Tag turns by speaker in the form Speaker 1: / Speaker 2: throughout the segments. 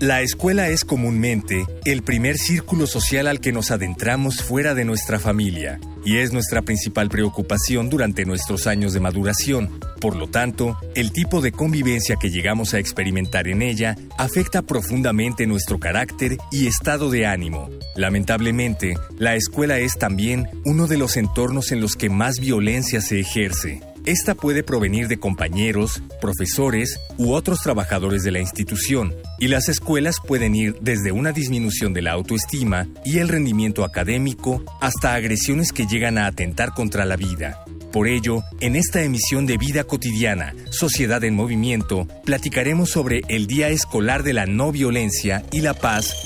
Speaker 1: La escuela es comúnmente el primer círculo social al que nos adentramos fuera de nuestra familia y es nuestra principal preocupación durante nuestros años de maduración. Por lo tanto, el tipo de convivencia que llegamos a experimentar en ella afecta profundamente nuestro carácter y estado de ánimo. Lamentablemente, la escuela es también uno de los entornos en los que más violencia se ejerce. Esta puede provenir de compañeros, profesores u otros trabajadores de la institución, y las escuelas pueden ir desde una disminución de la autoestima y el rendimiento académico hasta agresiones que llegan a atentar contra la vida. Por ello, en esta emisión de Vida Cotidiana, Sociedad en Movimiento, platicaremos sobre el Día Escolar de la No Violencia y la Paz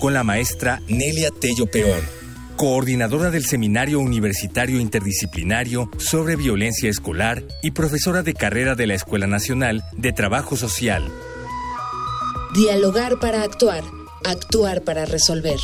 Speaker 1: con la maestra Nelia Tello Peón coordinadora del Seminario Universitario Interdisciplinario sobre Violencia Escolar y profesora de carrera de la Escuela Nacional de Trabajo Social.
Speaker 2: Dialogar para actuar, actuar para resolver.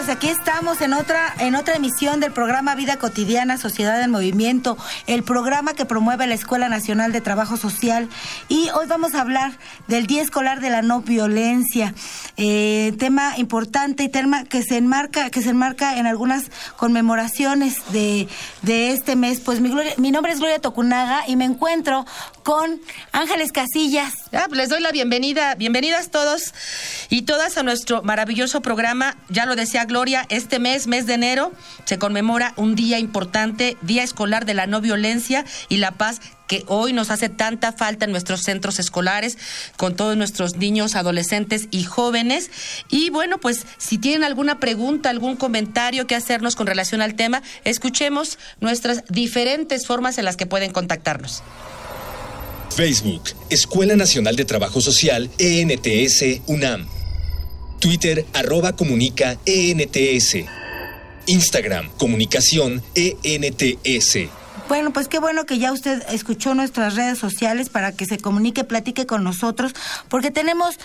Speaker 3: Pues aquí estamos en otra, en otra emisión del programa Vida Cotidiana, Sociedad en Movimiento, el programa que promueve la Escuela Nacional de Trabajo Social. Y hoy vamos a hablar del Día Escolar de la No Violencia, eh, tema importante y tema que se enmarca, que se enmarca en algunas conmemoraciones de, de este mes. Pues mi, nombre es Gloria Tocunaga y me encuentro con Ángeles Casillas.
Speaker 4: Ah, pues les doy la bienvenida, bienvenidas todos y todas a nuestro maravilloso programa. Ya lo decía Gloria, este mes, mes de enero, se conmemora un día importante, Día Escolar de la No Violencia y la Paz que hoy nos hace tanta falta en nuestros centros escolares, con todos nuestros niños, adolescentes y jóvenes. Y bueno, pues si tienen alguna pregunta, algún comentario que hacernos con relación al tema, escuchemos nuestras diferentes formas en las que pueden contactarnos.
Speaker 5: Facebook, Escuela Nacional de Trabajo Social, ENTS, UNAM. Twitter, arroba comunica, ENTS. Instagram, comunicación, ENTS.
Speaker 3: Bueno, pues qué bueno que ya usted escuchó nuestras redes sociales para que se comunique, platique con nosotros, porque tenemos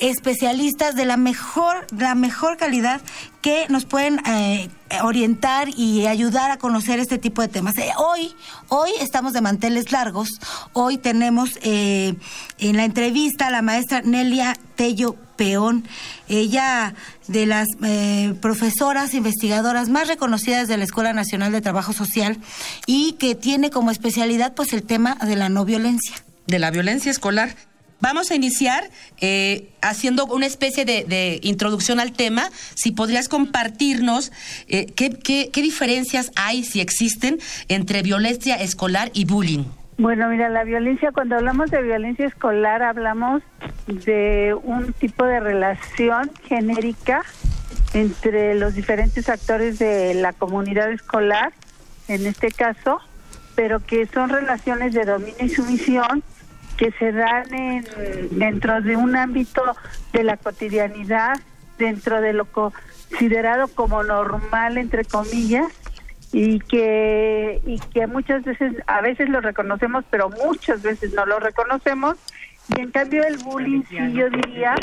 Speaker 3: especialistas de la mejor, la mejor calidad que nos pueden eh, orientar y ayudar a conocer este tipo de temas. Eh, hoy, hoy estamos de manteles largos. Hoy tenemos eh, en la entrevista a la maestra Nelia Tello Peón, ella de las profesoras investigadoras más reconocidas de la Escuela Nacional de Trabajo Social y que tiene como especialidad pues el tema de la no violencia.
Speaker 4: De la violencia escolar. Vamos a iniciar eh, haciendo una especie de, introducción al tema. Si podrías compartirnos eh, qué, diferencias hay, si existen, entre violencia escolar y bullying.
Speaker 6: Bueno, mira, la violencia, cuando hablamos de violencia escolar, hablamos de un tipo de relación genérica entre los diferentes actores de la comunidad escolar, en este caso, pero que son relaciones de dominio y sumisión que se dan en, dentro de un ámbito de la cotidianidad, dentro de lo considerado como normal, entre comillas, y que, y que muchas veces, a veces lo reconocemos, pero muchas veces no lo reconocemos. Y en cambio el bullying sí yo diría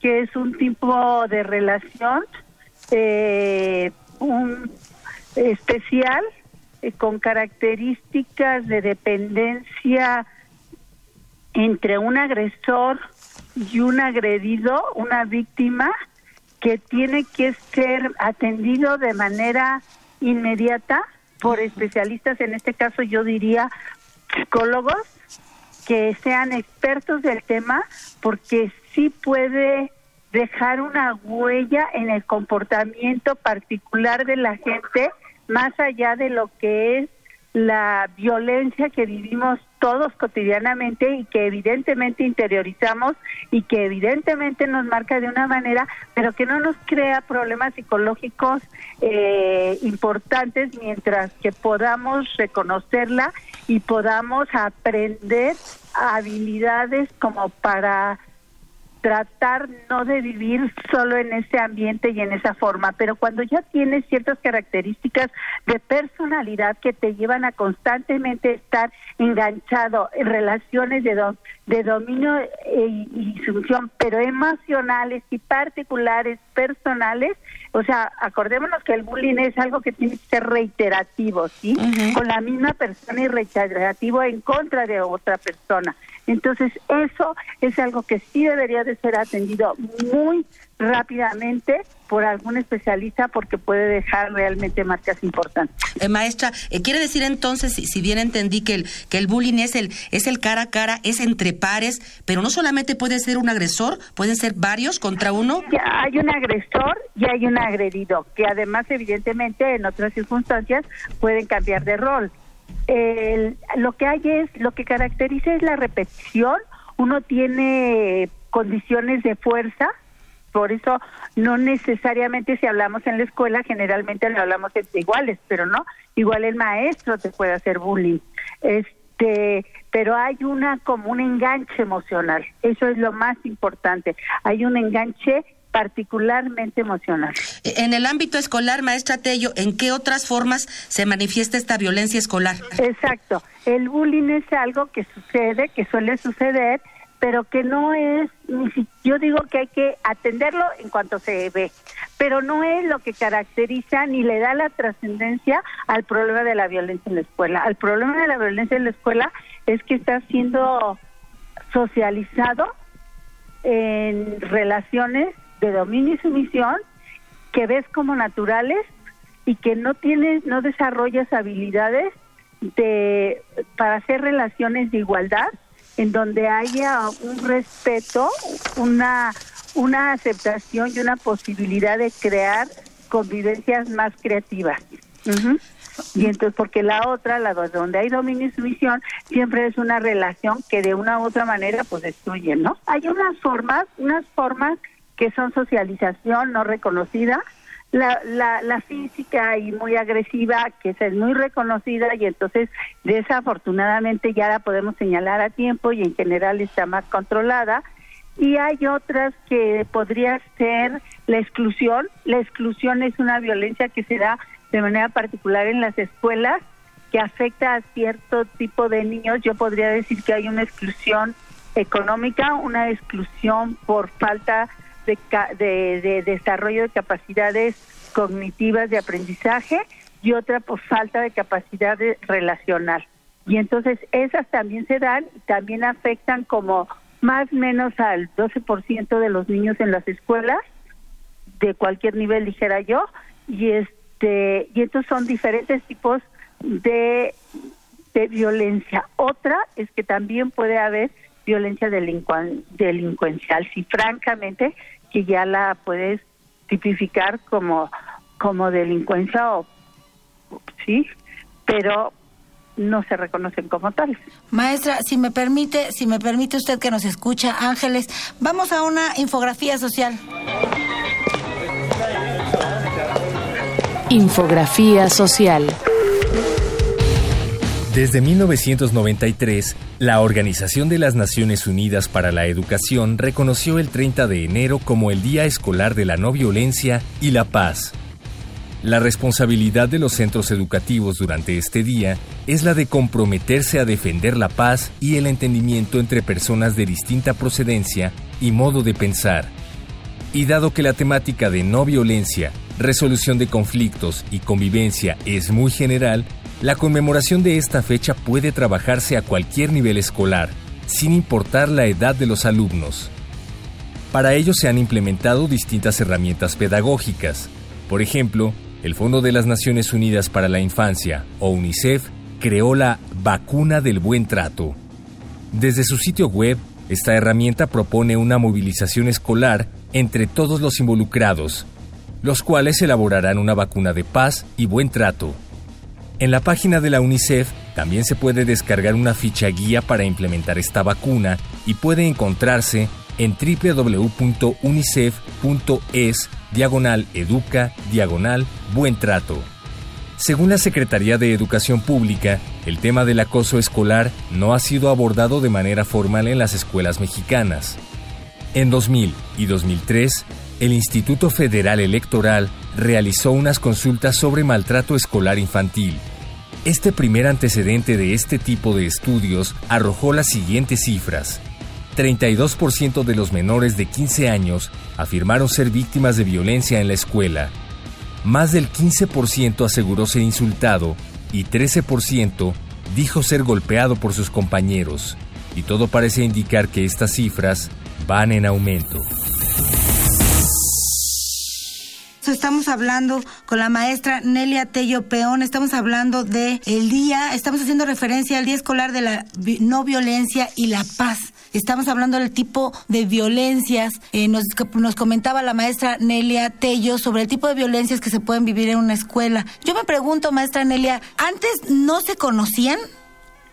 Speaker 6: que es un tipo de relación eh, un especial eh, con características de dependencia entre un agresor y un agredido, una víctima, que tiene que ser atendido de manera inmediata por especialistas, en este caso yo diría psicólogos, que sean expertos del tema, porque sí puede dejar una huella en el comportamiento particular de la gente, más allá de lo que es la violencia que vivimos todos cotidianamente y que evidentemente interiorizamos y que evidentemente nos marca de una manera, pero que no nos crea problemas psicológicos eh, importantes mientras que podamos reconocerla y podamos aprender habilidades como para tratar no de vivir solo en ese ambiente y en esa forma, pero cuando ya tienes ciertas características de personalidad que te llevan a constantemente estar enganchado en relaciones de, de dominio e, y, sumisión, pero emocionales y particulares, personales, o sea, acordémonos que el bullying es algo que tiene que ser reiterativo, ¿sí? Con la misma persona y reiterativo en contra de otra persona. Entonces, eso es algo que sí debería de ser atendido muy rápidamente por algún especialista porque puede dejar realmente marcas importantes.
Speaker 4: Eh, maestra, eh, quiere decir entonces, si, bien entendí que el que el bullying es el es el cara a cara, es entre pares, pero no solamente puede ser un agresor, pueden ser varios contra uno.
Speaker 6: hay un agresor y hay un agredido, que además evidentemente en otras circunstancias pueden cambiar de rol lo que hay es, lo que caracteriza es la repetición, uno tiene condiciones de fuerza, por eso no necesariamente si hablamos en la escuela, generalmente lo hablamos entre iguales, pero no, igual el maestro te puede hacer bullying. Este, pero hay una como un enganche emocional, eso es lo más importante. Hay un enganche particularmente emocional.
Speaker 4: En el ámbito escolar, maestra Tello, ¿en qué otras formas se manifiesta esta violencia escolar?
Speaker 6: Exacto. El bullying es algo que sucede, que suele suceder, pero que no es, yo digo que hay que atenderlo en cuanto se ve, pero no es lo que caracteriza ni le da la trascendencia al problema de la violencia en la escuela. Al problema de la violencia en la escuela es que está siendo socializado en relaciones de dominio y sumisión que ves como naturales y que no tienes, no desarrollas habilidades de para hacer relaciones de igualdad en donde haya un respeto, una una aceptación y una posibilidad de crear convivencias más creativas. Y entonces, porque la otra, la donde hay dominio y sumisión, siempre es una relación que de una u otra manera pues destruye, ¿no? Hay unas formas, unas formas que son socialización no reconocida, la, la, física y muy agresiva, que es muy reconocida y entonces desafortunadamente ya la podemos señalar a tiempo y en general está más controlada. Y hay otras que podría ser la exclusión. La exclusión es una violencia que se da de manera particular en las escuelas que afecta a cierto tipo de niños. Yo podría decir que hay una exclusión económica, una exclusión por falta de, desarrollo de capacidades cognitivas de aprendizaje y otra por falta de capacidad relacional. Y entonces esas también se dan y también afectan como más o menos al 12% de los niños en las escuelas, de cualquier nivel dijera yo, y este y estos son diferentes tipos de, de violencia. Otra es que también puede haber violencia delincuencial. Si francamente que ya la puedes tipificar como, como delincuencia o sí, pero no se reconocen como tales.
Speaker 3: Maestra, si me permite, si me permite usted que nos escucha, Ángeles, vamos a una infografía social.
Speaker 2: Infografía social.
Speaker 1: Desde 1993, la Organización de las Naciones Unidas para la Educación reconoció el 30 de enero como el Día Escolar de la No Violencia y la Paz. La responsabilidad de los centros educativos durante este día es la de comprometerse a defender la paz y el entendimiento entre personas de distinta procedencia y modo de pensar. Y dado que la temática de no violencia, resolución de conflictos y convivencia es muy general, la conmemoración de esta fecha puede trabajarse a cualquier nivel escolar, sin importar la edad de los alumnos. Para ello se han implementado distintas herramientas pedagógicas. Por ejemplo, el Fondo de las Naciones Unidas para la Infancia, o UNICEF, creó la vacuna del buen trato. Desde su sitio web, esta herramienta propone una movilización escolar entre todos los involucrados, los cuales elaborarán una vacuna de paz y buen trato En la página de la UNICEF también se puede descargar una ficha guía para implementar esta vacuna y puede encontrarse en www.unicef.es diagonal educa diagonal buen trato. Según la Secretaría de Educación Pública, el tema del acoso escolar no ha sido abordado de manera formal en las escuelas mexicanas. En 2000 y 2003, el Instituto Federal Electoral realizó unas consultas sobre maltrato escolar infantil. Este primer antecedente de este tipo de estudios arrojó las siguientes cifras. 32% de los menores de 15 años afirmaron ser víctimas de violencia en la escuela. Más del 15% aseguró ser insultado y 13% dijo ser golpeado por sus compañeros. Y todo parece indicar que estas cifras van en aumento.
Speaker 3: Estamos hablando con la maestra Nelia Tello Peón, estamos hablando de el día, estamos haciendo referencia al Día Escolar de la No Violencia y la Paz. Estamos hablando del tipo de violencias. Eh, nos, nos comentaba la maestra Nelia Tello sobre el tipo de violencias que se pueden vivir en una escuela. Yo me pregunto, maestra Nelia, ¿antes no se conocían?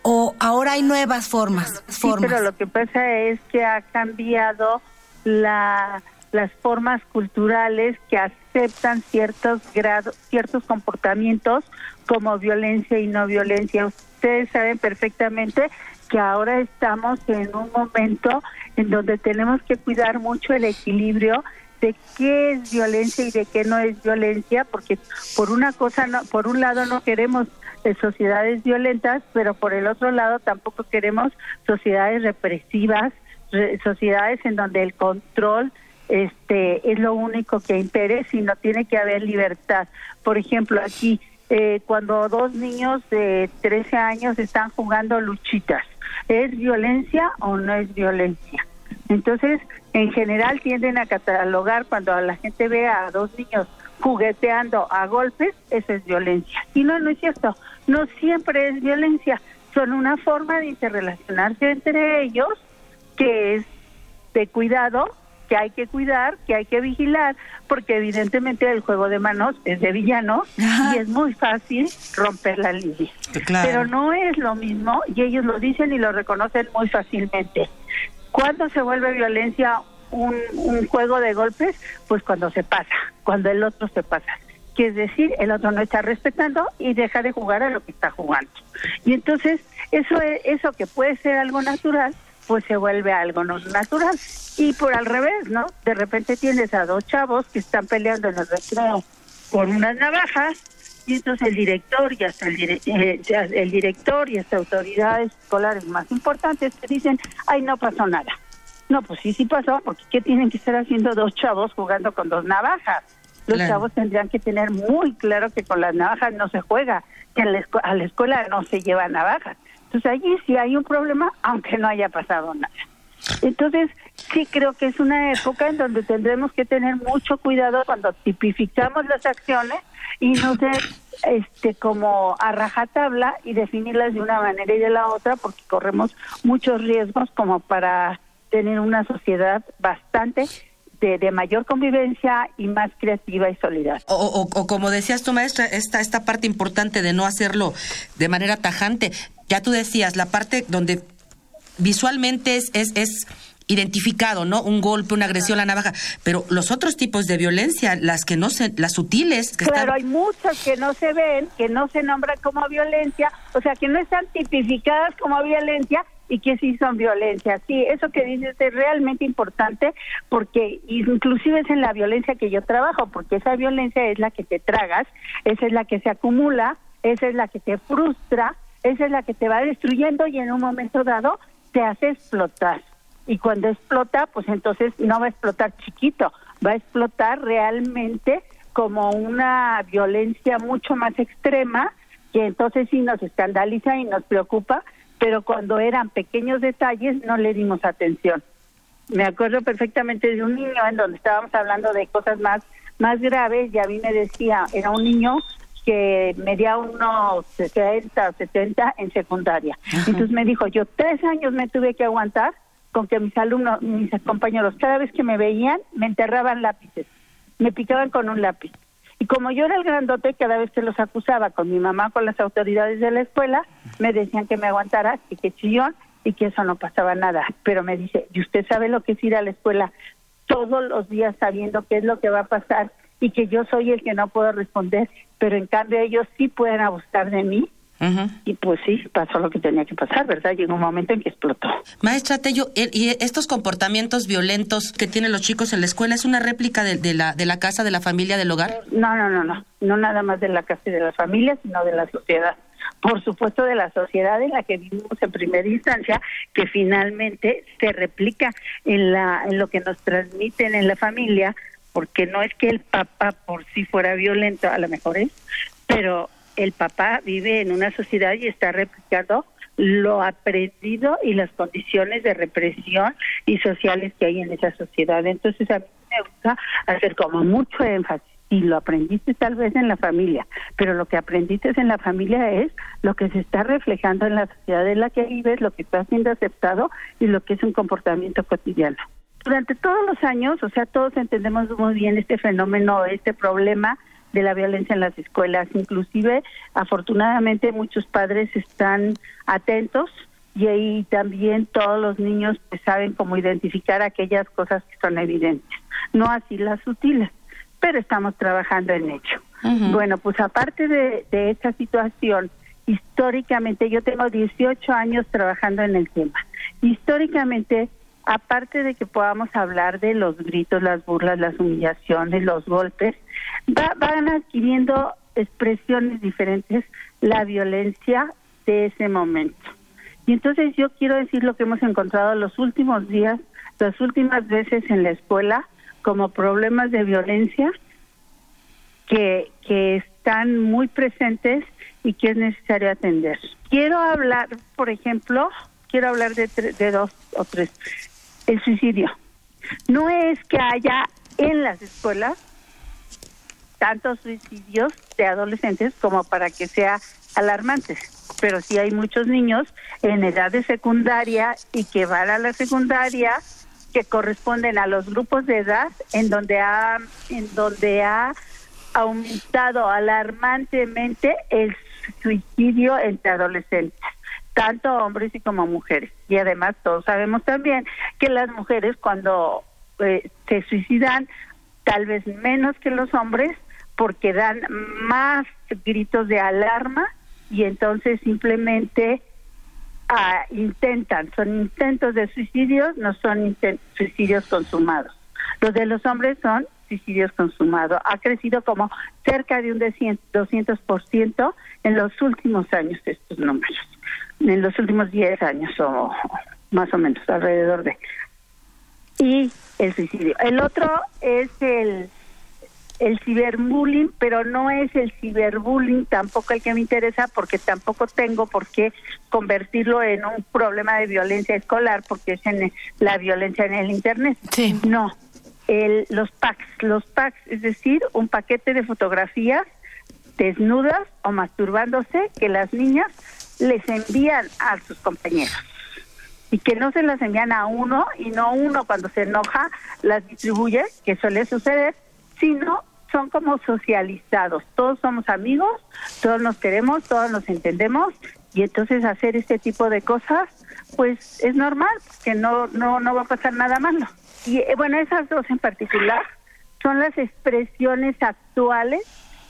Speaker 3: ¿O ahora hay nuevas formas?
Speaker 6: Sí, pero lo que pasa es que ha cambiado la, las formas culturales que aceptan ciertos grados, ciertos comportamientos como violencia y no violencia. Ustedes saben perfectamente que ahora estamos en un momento en donde tenemos que cuidar mucho el equilibrio de qué es violencia y de qué no es violencia, porque por una cosa, no, por un lado no queremos eh, sociedades violentas, pero por el otro lado tampoco queremos sociedades represivas, sociedades en donde el control este es lo único que impere, sino tiene que haber libertad. Por ejemplo, aquí eh, cuando dos niños de 13 años están jugando luchitas, ¿Es violencia o no es violencia? Entonces, en general tienden a catalogar cuando la gente ve a dos niños jugueteando a golpes, eso es violencia. Y no, no es cierto. No siempre es violencia. Son una forma de interrelacionarse entre ellos que es de cuidado que hay que cuidar, que hay que vigilar, porque evidentemente el juego de manos es de villano y es muy fácil romper la línea. Pero no es lo mismo y ellos lo dicen y lo reconocen muy fácilmente. ¿Cuándo se vuelve violencia un, un juego de golpes? Pues cuando se pasa, cuando el otro se pasa que es decir, el otro no está respetando y deja de jugar a lo que está jugando. Y entonces, eso, eso que puede ser algo natural, pues se vuelve algo no natural. Y por al revés, ¿no? De repente tienes a dos chavos que están peleando en el recreo con unas navajas y entonces el director y hasta el, eh, el director y hasta autoridades escolares más importantes te dicen, ay, no pasó nada. No, pues sí, sí pasó, porque ¿qué tienen que estar haciendo dos chavos jugando con dos navajas? Los chavos tendrían que tener muy claro que con las navajas no se juega, que a la escuela no se lleva navajas. Entonces allí sí hay un problema, aunque no haya pasado nada. Entonces, sí creo que es una época en donde tendremos que tener mucho cuidado cuando tipificamos las acciones y no ser este como a rajatabla y definirlas de una manera y de la otra porque corremos muchos riesgos como para tener una sociedad bastante de, mayor convivencia y más creativa y solidaria.
Speaker 4: O, como decías tu maestra, esta, esta parte importante de no hacerlo de manera tajante. Ya tú decías, la parte donde visualmente es, es, es identificado, ¿no? Un golpe, una agresión, la navaja, pero los otros tipos de violencia, las que no se, las sutiles,
Speaker 6: que claro, hay muchas que no se ven, que no se nombran como violencia, o sea, que no están tipificadas como violencia y que sí son violencia. Sí, eso que dices es realmente importante porque inclusive es en la violencia que yo trabajo, porque esa violencia es la que te tragas, esa es la que se acumula, esa es la que te frustra, esa es la que te va destruyendo y en un momento dado te hace explotar. Y cuando explota, pues entonces no va a explotar chiquito, va a explotar realmente como una violencia mucho más extrema, que entonces sí nos escandaliza y nos preocupa, pero cuando eran pequeños detalles no le dimos atención. Me acuerdo perfectamente de un niño en donde estábamos hablando de cosas más más graves y a mí me decía, era un niño que medía unos 60 70 en secundaria. Entonces me dijo, yo tres años me tuve que aguantar con que mis alumnos, mis compañeros, cada vez que me veían, me enterraban lápices, me picaban con un lápiz. Y como yo era el grandote, cada vez que los acusaba con mi mamá, con las autoridades de la escuela, me decían que me aguantara, y que chillón, y que eso no pasaba nada. Pero me dice, ¿y usted sabe lo que es ir a la escuela todos los días sabiendo qué es lo que va a pasar y que yo soy el que no puedo responder, pero en cambio ellos sí pueden abusar de mí? Y pues sí, pasó lo que tenía que pasar, ¿verdad? Llegó un momento en que explotó.
Speaker 4: Maestra Tello, ¿y estos comportamientos violentos que tienen los chicos en la escuela es una réplica de, de, la, de la casa, de la familia, del hogar?
Speaker 6: No, no, no, no. No nada más de la casa y de la familia, sino de la sociedad por supuesto de la sociedad en la que vivimos en primera instancia, que finalmente se replica en, la, en lo que nos transmiten en la familia, porque no es que el papá por sí fuera violento, a lo mejor es, pero el papá vive en una sociedad y está replicando lo aprendido y las condiciones de represión y sociales que hay en esa sociedad. Entonces a mí me gusta hacer como mucho énfasis y lo aprendiste tal vez en la familia, pero lo que aprendiste en la familia es lo que se está reflejando en la sociedad en la que vives, lo que está siendo aceptado y lo que es un comportamiento cotidiano. Durante todos los años, o sea, todos entendemos muy bien este fenómeno, este problema de la violencia en las escuelas. Inclusive, afortunadamente, muchos padres están atentos y ahí también todos los niños pues, saben cómo identificar aquellas cosas que son evidentes, no así las sutiles pero estamos trabajando en ello. Bueno, pues aparte de, de esta situación, históricamente, yo tengo 18 años trabajando en el tema. Históricamente, aparte de que podamos hablar de los gritos, las burlas, las humillaciones, los golpes, van adquiriendo expresiones diferentes la violencia de ese momento. Y entonces yo quiero decir lo que hemos encontrado los últimos días, las últimas veces en la escuela, como problemas de violencia que, que están muy presentes y que es necesario atender. Quiero hablar, por ejemplo, quiero hablar de, de dos o tres. El suicidio. No es que haya en las escuelas tantos suicidios de adolescentes como para que sea alarmantes, pero sí hay muchos niños en edad de secundaria y que van a la secundaria que corresponden a los grupos de edad en donde ha en donde ha aumentado alarmantemente el suicidio entre adolescentes tanto hombres y como mujeres y además todos sabemos también que las mujeres cuando eh, se suicidan tal vez menos que los hombres porque dan más gritos de alarma y entonces simplemente intentan, son intentos de suicidios, no son suicidios consumados. Los de los hombres son suicidios consumados. Ha crecido como cerca de un 200% en los últimos años estos números, en los últimos 10 años o más o menos, alrededor de. Y el suicidio. El otro es el el ciberbullying, pero no es el ciberbullying tampoco el que me interesa porque tampoco tengo por qué convertirlo en un problema de violencia escolar porque es en la violencia en el internet.
Speaker 4: Sí.
Speaker 6: No, el, los packs, los packs, es decir, un paquete de fotografías desnudas o masturbándose que las niñas les envían a sus compañeros y que no se las envían a uno y no uno cuando se enoja las distribuye, que suele suceder, sino son como socializados. Todos somos amigos, todos nos queremos, todos nos entendemos y entonces hacer este tipo de cosas, pues es normal, que no no no va a pasar nada malo. Y eh, bueno, esas dos en particular son las expresiones actuales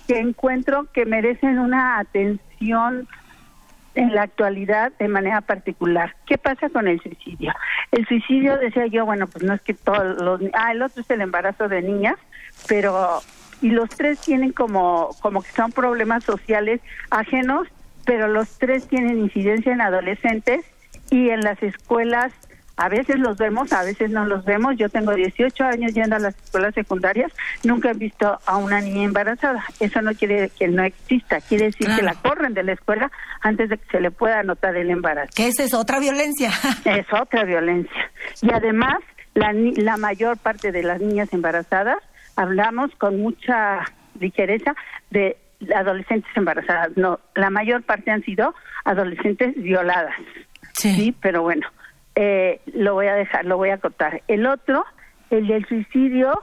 Speaker 6: que encuentro que merecen una atención en la actualidad de manera particular. ¿Qué pasa con el suicidio? El suicidio, decía yo, bueno, pues no es que todos los... Ah, el otro es el embarazo de niñas, pero y los tres tienen como, como que son problemas sociales ajenos, pero los tres tienen incidencia en adolescentes y en las escuelas a veces los vemos, a veces no los vemos. Yo tengo 18 años yendo a las escuelas secundarias, nunca he visto a una niña embarazada. Eso no quiere decir que no exista, quiere decir que la corren de la escuela antes de que se le pueda anotar el embarazo.
Speaker 3: Que esa es otra violencia.
Speaker 6: es otra violencia. Y además, la, la mayor parte de las niñas embarazadas hablamos con mucha ligereza de adolescentes embarazadas. No, la mayor parte han sido adolescentes violadas. Sí, pero bueno, eh, lo voy a dejar, lo voy a acotar. El otro, el del suicidio,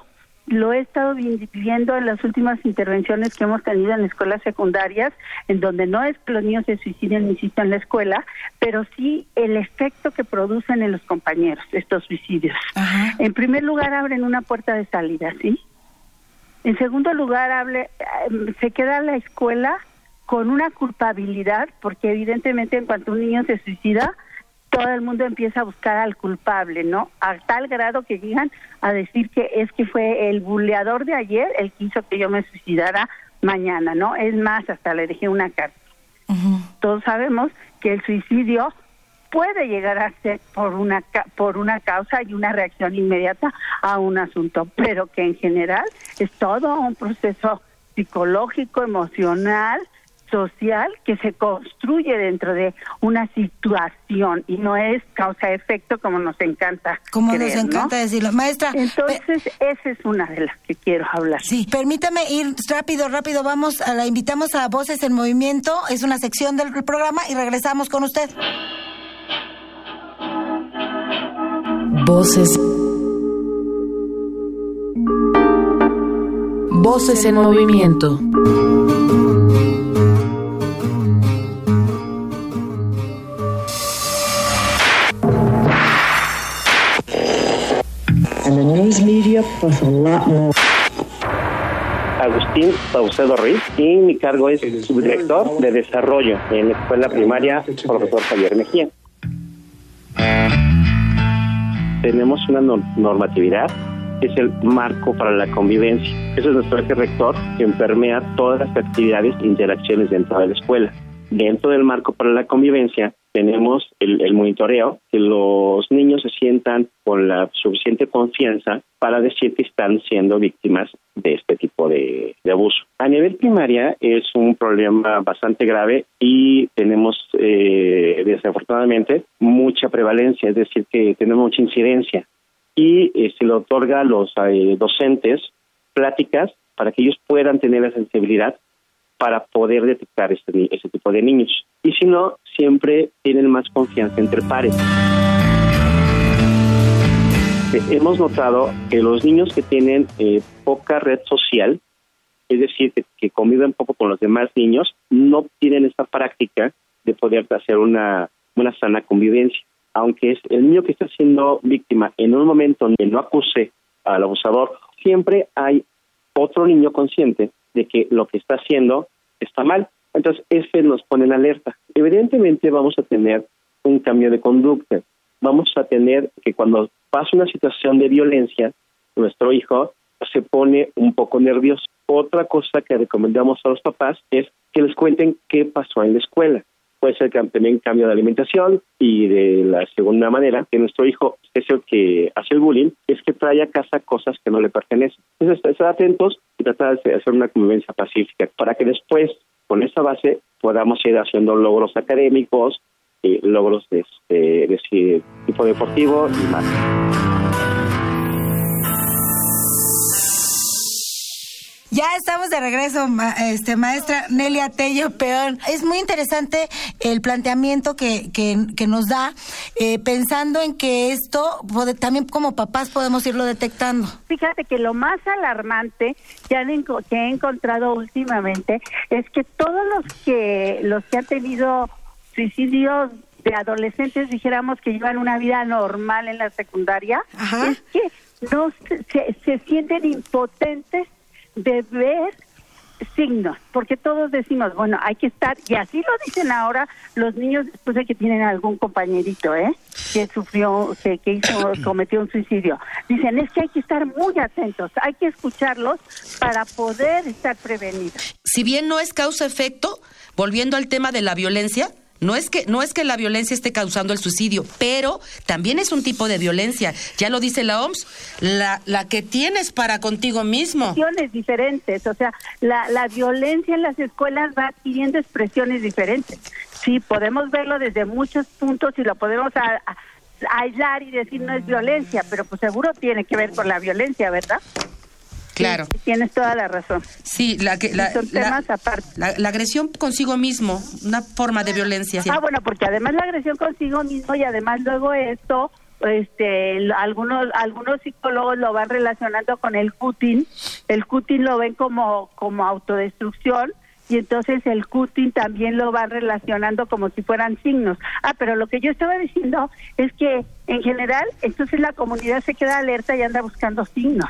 Speaker 6: lo he estado viviendo en las últimas intervenciones que hemos tenido en escuelas secundarias, en donde no es que los niños se suiciden, insisto, en la escuela, pero sí el efecto que producen en los compañeros estos suicidios. En primer lugar, abren una puerta de salida, ¿sí? En segundo lugar, hable, em, se queda la escuela con una culpabilidad, porque evidentemente en cuanto un niño se suicida, todo el mundo empieza a buscar al culpable, ¿no? A tal grado que llegan a decir que es que fue el buleador de ayer el que hizo que yo me suicidara mañana, ¿no? Es más, hasta le dejé una carta. Todos sabemos que el suicidio puede llegar a ser por una por una causa y una reacción inmediata a un asunto, pero que en general es todo un proceso psicológico, emocional, social que se construye dentro de una situación y no es causa-efecto como nos encanta.
Speaker 3: Como nos encanta decirlo. Maestra.
Speaker 6: Entonces, esa es una de las que quiero hablar.
Speaker 3: Sí, permítame ir rápido, rápido. Vamos, a la invitamos a Voces en Movimiento. Es una sección del programa y regresamos con usted.
Speaker 2: Voces. Voces en movimiento.
Speaker 7: Agustín Saucedo Ruiz y mi cargo es subdirector de desarrollo en la escuela primaria profesor Javier Mejía. Tenemos una normatividad es el marco para la convivencia. Eso es nuestro eje rector que permea todas las actividades e interacciones dentro de la escuela. Dentro del marco para la convivencia tenemos el, monitoreo, que los niños se sientan con la suficiente confianza para decir que están siendo víctimas de este tipo de, abuso. A nivel primaria es un problema bastante grave y tenemos eh, desafortunadamente mucha prevalencia, es decir, que tenemos mucha incidencia y eh, se le otorga a los eh, docentes pláticas para que ellos puedan tener la sensibilidad para poder detectar este, este tipo de niños. Y si no, siempre tienen más confianza entre pares. Eh, hemos notado que los niños que tienen eh, poca red social, es decir, que, conviven poco con los demás niños, no tienen esta práctica de poder hacer una, una sana convivencia. Aunque es el niño que está siendo víctima en un momento donde no acuse al abusador, siempre hay otro niño consciente de que lo que está haciendo está mal. Entonces, ese nos pone en alerta. Evidentemente vamos a tener un cambio de conducta. Vamos a tener que cuando pasa una situación de violencia, nuestro hijo se pone un poco nervioso. Otra cosa que recomendamos a los papás es que les cuenten qué pasó en la escuela. Puede ser también cambio de alimentación y de la segunda manera, que nuestro hijo es el que hace el bullying, es que trae a casa cosas que no le pertenecen. Entonces, estar atentos y tratar de hacer una convivencia pacífica para que después, con esa base, podamos ir haciendo logros académicos, y logros de, este, de tipo deportivo y más.
Speaker 3: Ya estamos de regreso, este, maestra Nelia Tello Peón. Es muy interesante el planteamiento que, que, nos da, eh, pensando en que esto también como papás podemos irlo detectando.
Speaker 6: Fíjate que lo más alarmante que, que he encontrado últimamente es que todos los que, los que han tenido suicidios de adolescentes, dijéramos que llevan una vida normal en la secundaria, es que no se, se sienten impotentes de ver signos, porque todos decimos, bueno, hay que estar, y así lo dicen ahora los niños después de que tienen algún compañerito, ¿eh? Que sufrió, que, que hizo, cometió un suicidio. Dicen, es que hay que estar muy atentos, hay que escucharlos para poder estar prevenidos.
Speaker 4: Si bien no es causa-efecto, volviendo al tema de la violencia, no es que no es que la violencia esté causando el suicidio, pero también es un tipo de violencia. Ya lo dice la OMS, la, la que tienes para contigo mismo.
Speaker 6: Expresiones diferentes, o sea, la, la violencia en las escuelas va adquiriendo expresiones diferentes. Sí, podemos verlo desde muchos puntos y lo podemos aislar y decir no es violencia, pero pues seguro tiene que ver con la violencia, ¿verdad?
Speaker 4: Claro.
Speaker 6: tienes toda la razón.
Speaker 4: Sí, la, que, la,
Speaker 6: son temas aparte.
Speaker 4: La, agresión consigo mismo, una forma de violencia.
Speaker 6: Ah, bueno, porque además la agresión consigo mismo y además luego esto este algunos algunos psicólogos lo van relacionando con el cutting el cutting lo ven como como autodestrucción y entonces el cutting también lo van relacionando como si fueran signos. Ah, pero lo que yo estaba diciendo es que en general, entonces la comunidad se queda alerta y anda buscando signos.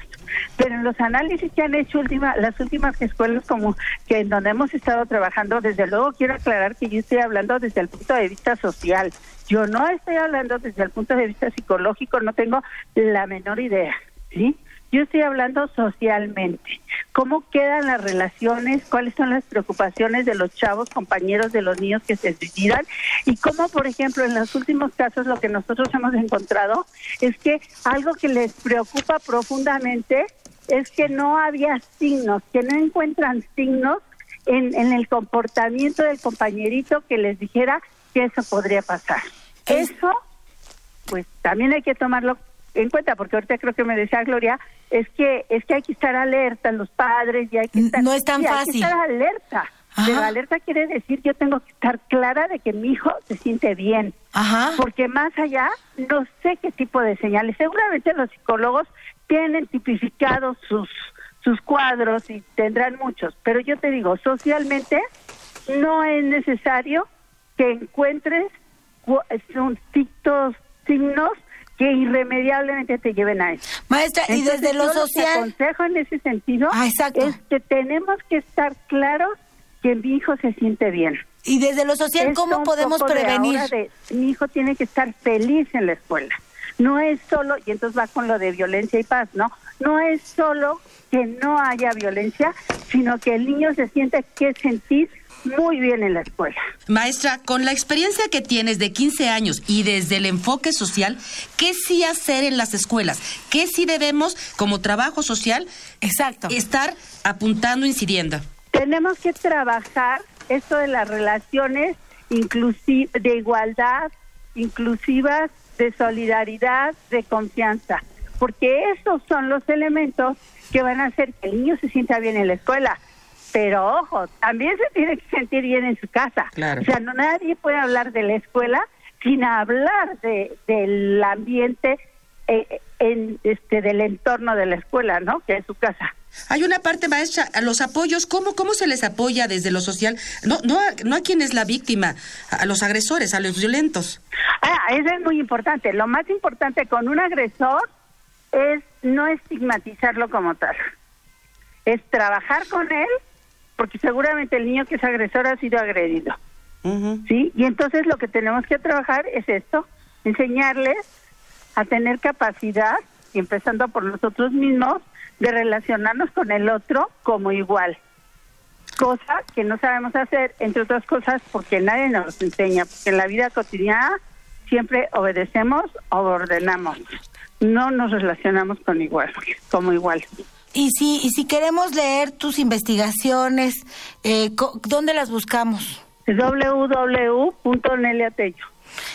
Speaker 6: Pero en los análisis que han hecho última, las últimas escuelas como que en donde hemos estado trabajando, desde luego quiero aclarar que yo estoy hablando desde el punto de vista social. Yo no estoy hablando desde el punto de vista psicológico, no tengo la menor idea, ¿sí? Yo estoy hablando socialmente. ¿Cómo quedan las relaciones? ¿Cuáles son las preocupaciones de los chavos, compañeros de los niños que se suicidan? Y cómo, por ejemplo, en los últimos casos lo que nosotros hemos encontrado es que algo que les preocupa profundamente es que no había signos, que no encuentran signos en, en el comportamiento del compañerito que les dijera que eso podría pasar. Eso, pues también hay que tomarlo en cuenta, porque ahorita creo que me decía Gloria, es que es que hay que estar alerta los padres y hay que estar,
Speaker 3: no es tan fácil.
Speaker 6: Hay que estar alerta. Pero alerta quiere decir yo tengo que estar clara de que mi hijo se siente bien.
Speaker 3: Ajá.
Speaker 6: Porque más allá no sé qué tipo de señales. Seguramente los psicólogos tienen tipificados sus sus cuadros y tendrán muchos, pero yo te digo, socialmente no es necesario que encuentres son signos que irremediablemente te lleven a eso.
Speaker 3: Maestra, y desde lo social...
Speaker 6: Mi consejo en ese sentido
Speaker 3: ah,
Speaker 6: es que tenemos que estar claros que mi hijo se siente bien.
Speaker 3: Y desde lo social, ¿cómo podemos prevenir?
Speaker 6: mi hijo tiene que estar feliz en la escuela. No es solo, y entonces va con lo de violencia y paz, ¿no? No es solo que no haya violencia, sino que el niño se siente que sentir muy bien en la escuela.
Speaker 4: Maestra, con la experiencia que tienes de 15 años y desde el enfoque social, ¿qué sí hacer en las escuelas? ¿Qué sí debemos, como trabajo social,
Speaker 3: Exacto.
Speaker 4: estar apuntando, incidiendo?
Speaker 6: Tenemos que trabajar esto de las relaciones de igualdad, inclusivas, de solidaridad, de confianza, porque esos son los elementos que van a hacer que el niño se sienta bien en la escuela pero ojo, también se tiene que sentir bien en su casa.
Speaker 4: Claro.
Speaker 6: O sea, no nadie puede hablar de la escuela sin hablar de, del ambiente eh, en este del entorno de la escuela, ¿no? Que es su casa.
Speaker 4: Hay una parte maestra, a los apoyos, ¿cómo, cómo se les apoya desde lo social? No, no, a, no a quien es la víctima, a los agresores, a los violentos.
Speaker 6: Ah, eso es muy importante. Lo más importante con un agresor es no estigmatizarlo como tal. Es trabajar con él porque seguramente el niño que es agresor ha sido agredido. ¿Sí? Y entonces lo que tenemos que trabajar es esto, enseñarles a tener capacidad, y empezando por nosotros mismos, de relacionarnos con el otro como igual. Cosa que no sabemos hacer, entre otras cosas, porque nadie nos enseña, porque en la vida cotidiana siempre obedecemos o ordenamos. No nos relacionamos con igual, como igual.
Speaker 3: Y si, y si queremos leer tus investigaciones, eh, ¿dónde las buscamos?
Speaker 6: www.neliatello.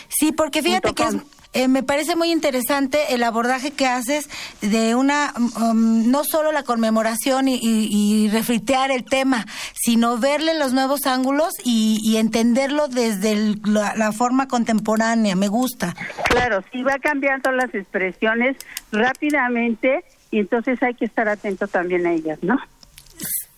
Speaker 3: Sí, porque fíjate que eh, me parece muy interesante el abordaje que haces de una, um, no solo la conmemoración y, y, refritear el tema, sino verle los nuevos ángulos y, entenderlo desde la, la, forma contemporánea. Me gusta.
Speaker 6: Claro, sí va cambiando las expresiones rápidamente y entonces hay que estar atento también a ellas, ¿no?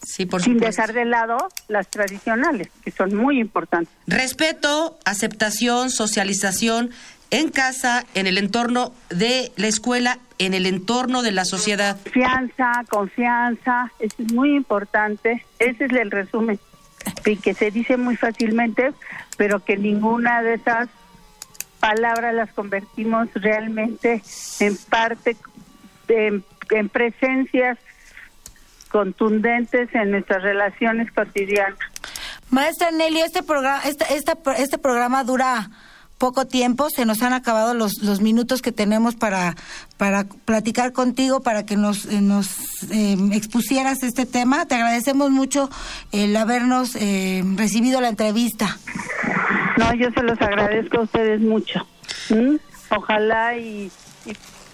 Speaker 4: Sí, por
Speaker 6: Sin dejar de lado las tradicionales, que son muy importantes.
Speaker 4: Respeto, aceptación, socialización en casa, en el entorno de la escuela, en el entorno de la sociedad.
Speaker 6: Confianza, confianza, eso es muy importante. Ese es el resumen, que se dice muy fácilmente, pero que ninguna de esas palabras las convertimos realmente en parte de en presencias contundentes en nuestras relaciones cotidianas.
Speaker 3: Maestra Nelly, este programa, este, este programa dura poco tiempo, se nos han acabado los, los minutos que tenemos para, para platicar contigo, para que nos, eh, nos em, expusieras este tema. Te agradecemos mucho el habernos eh, recibido la entrevista.
Speaker 6: No, yo se los agradezco a ustedes mucho. ¿Mm? Ojalá y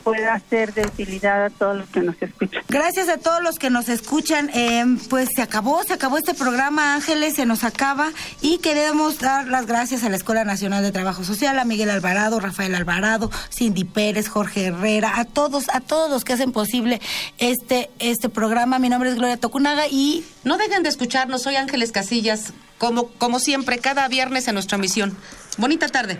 Speaker 6: pueda ser de utilidad a todos los que nos escuchan.
Speaker 3: Gracias a todos los que nos escuchan. Eh, pues se acabó, se acabó este programa, Ángeles, se nos acaba y queremos dar las gracias a la Escuela Nacional de Trabajo Social, a Miguel Alvarado, Rafael Alvarado, Cindy Pérez, Jorge Herrera, a todos, a todos los que hacen posible este, este programa. Mi nombre es Gloria Tocunaga y
Speaker 4: no dejen de escucharnos. Soy Ángeles Casillas, como, como siempre, cada viernes en nuestra misión. Bonita tarde.